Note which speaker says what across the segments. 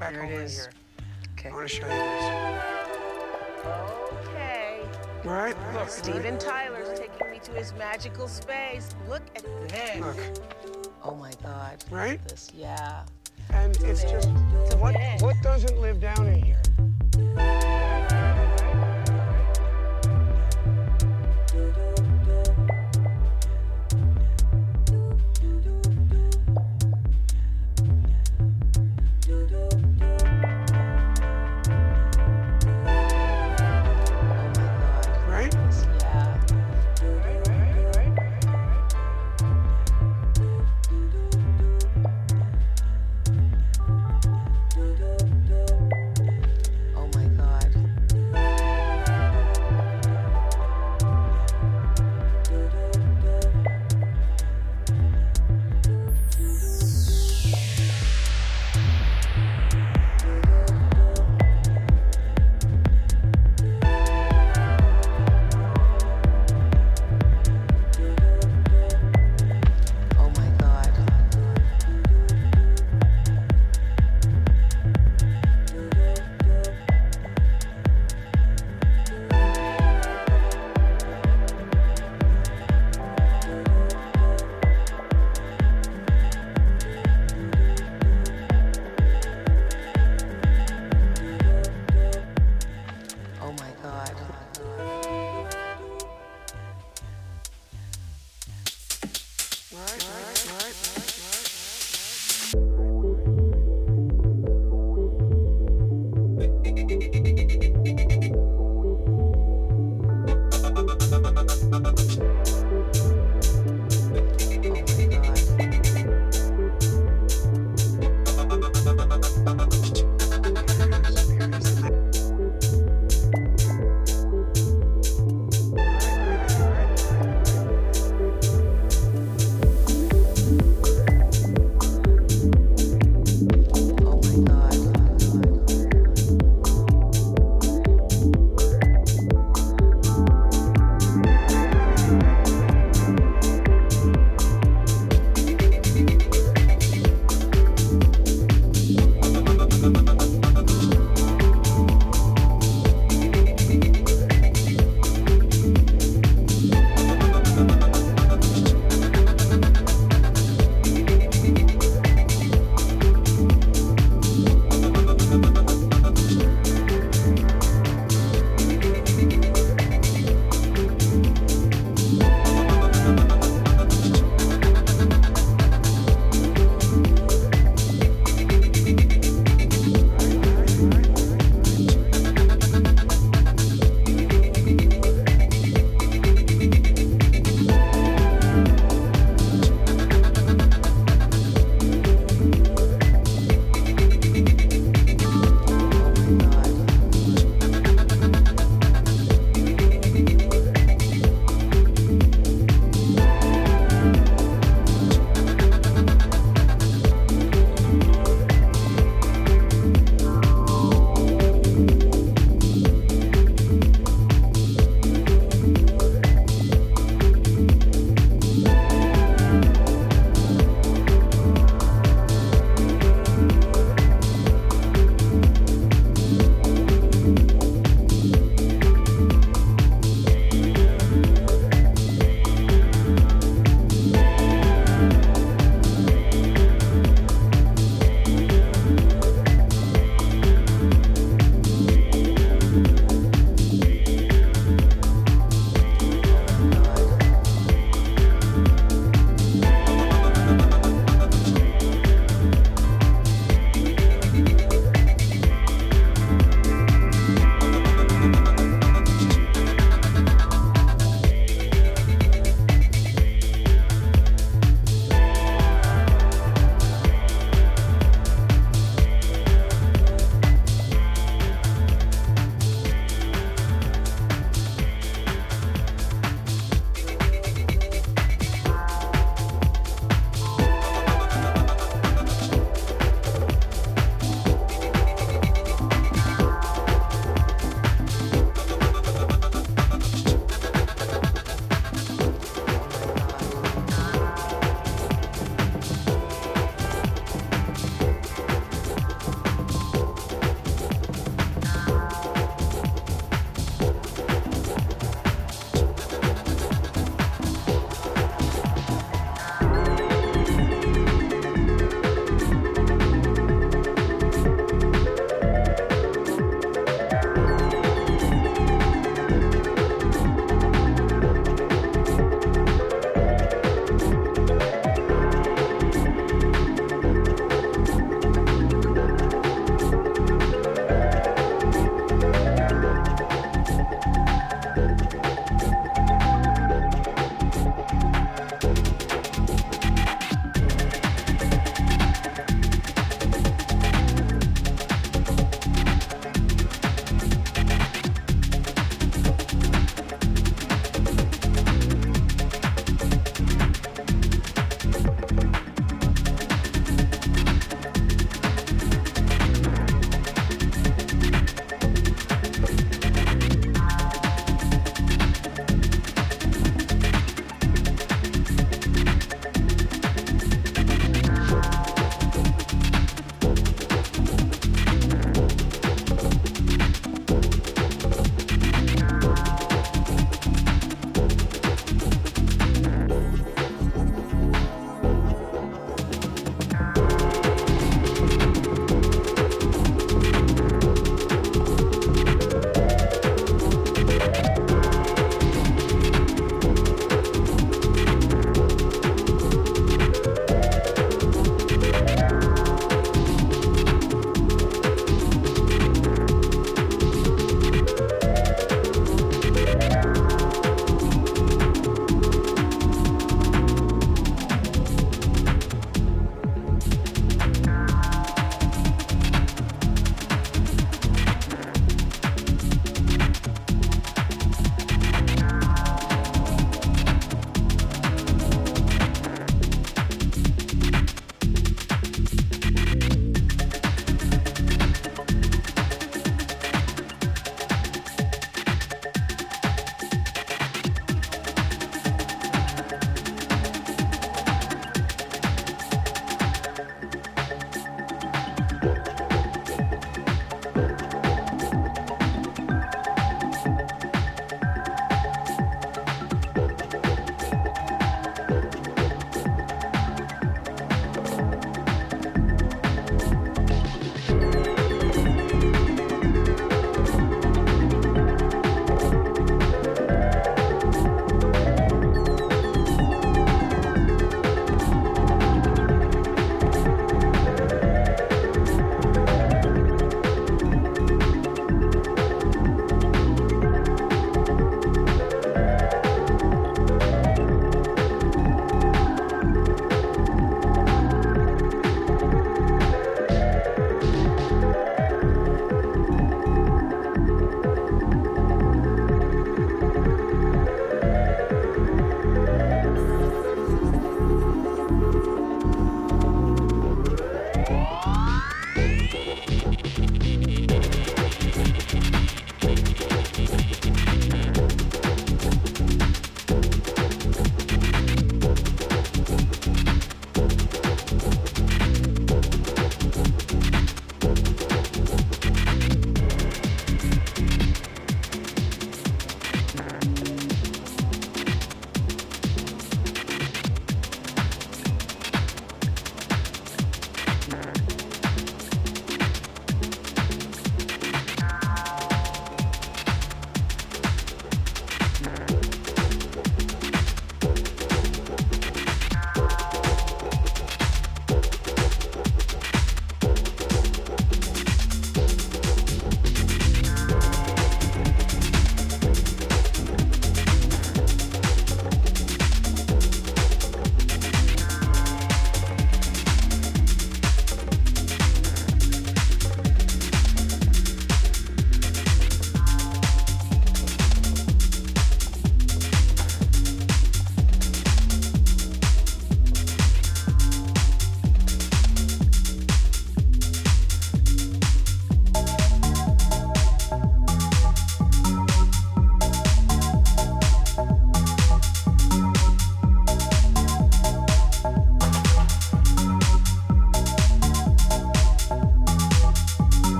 Speaker 1: back
Speaker 2: Here it
Speaker 1: over
Speaker 2: is.
Speaker 1: here.
Speaker 2: Okay.
Speaker 1: I want to show you this.
Speaker 3: Okay.
Speaker 1: Right? Look,
Speaker 3: Steven Tyler's taking me to his magical space. Look at this.
Speaker 1: Look,
Speaker 3: Oh my God.
Speaker 1: right?
Speaker 3: This, yeah.
Speaker 1: And it's just
Speaker 3: It's
Speaker 1: what
Speaker 3: bed.
Speaker 1: what doesn't live down in here?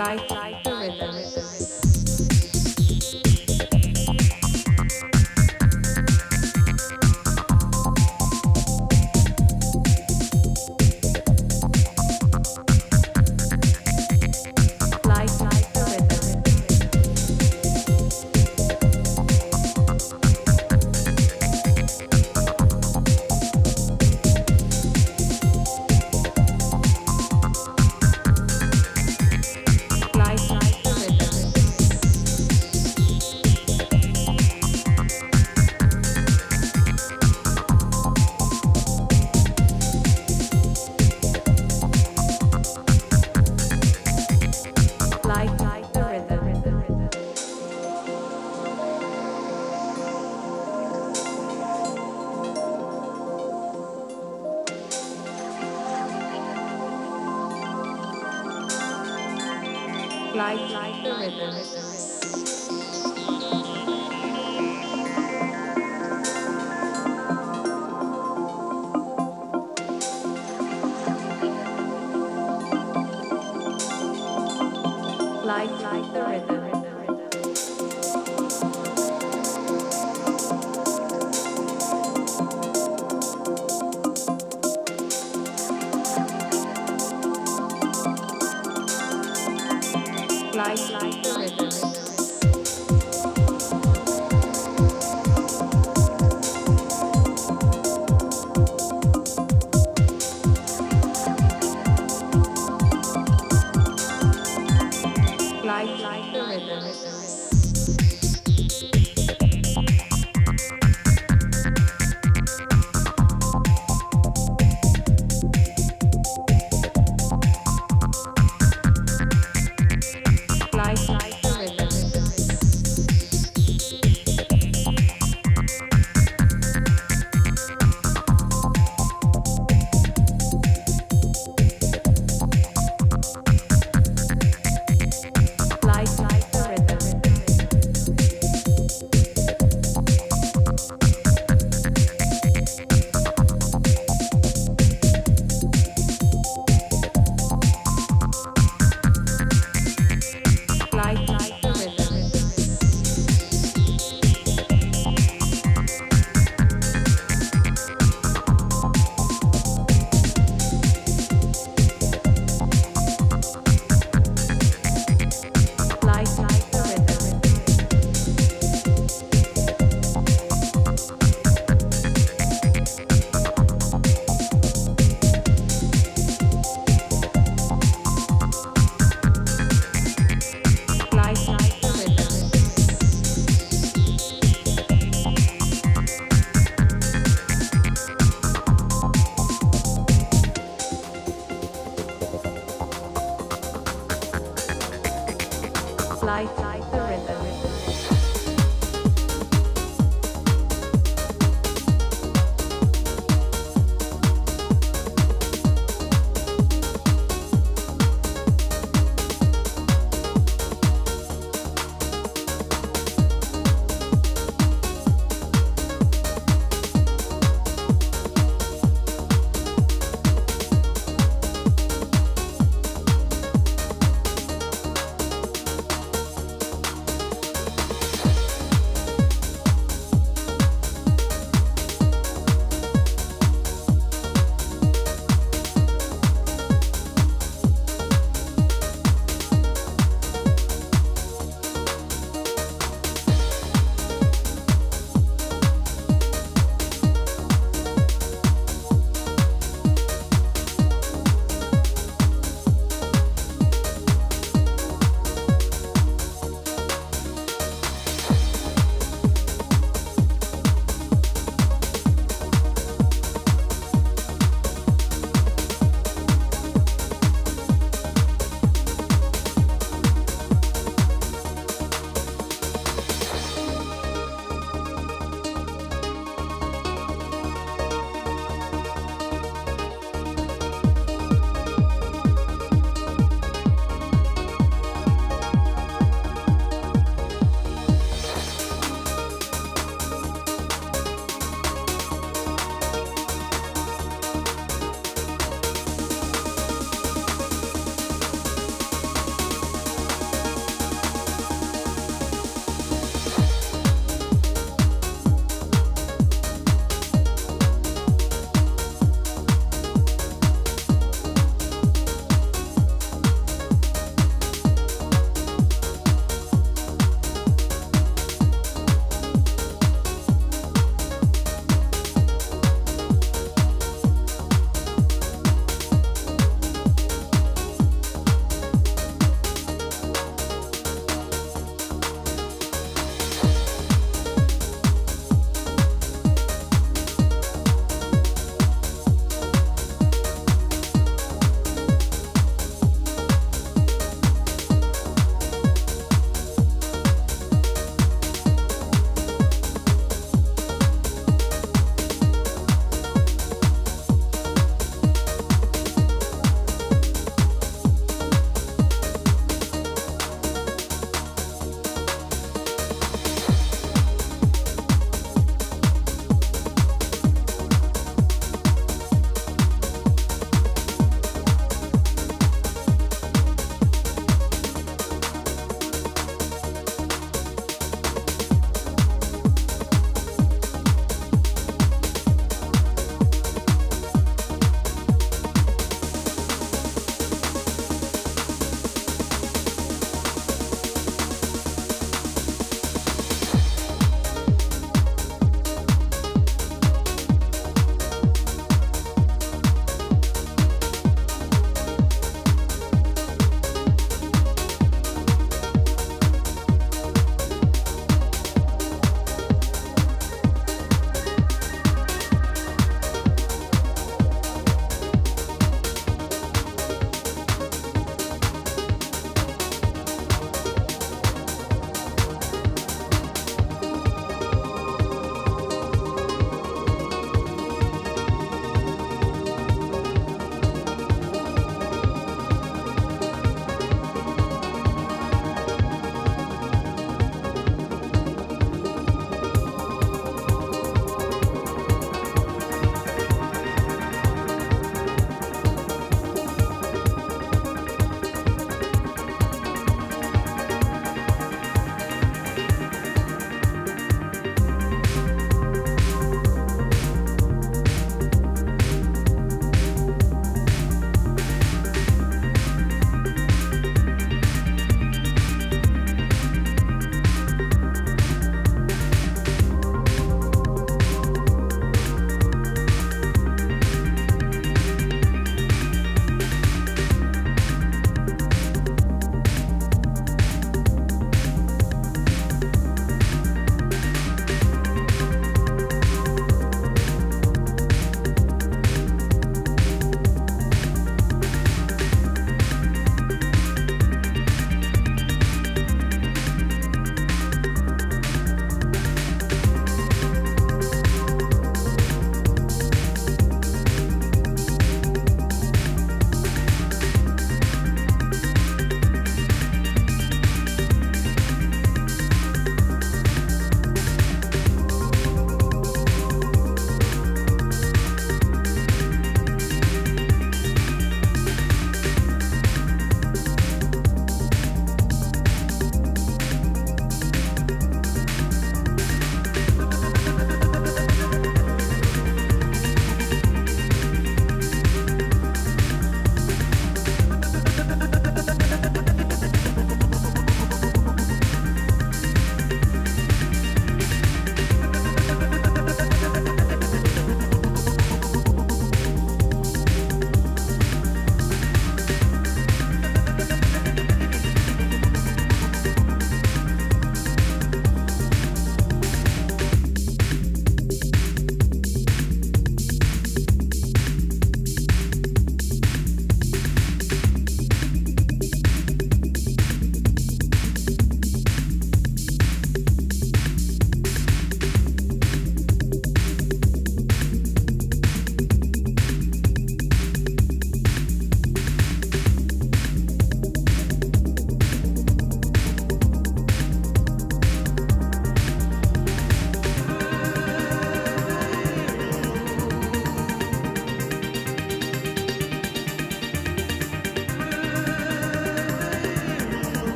Speaker 2: life. life.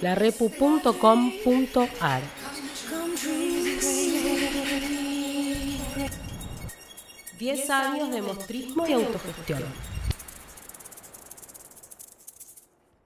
Speaker 4: larepu.com.ar. 10 años de mostrismo y autogestión.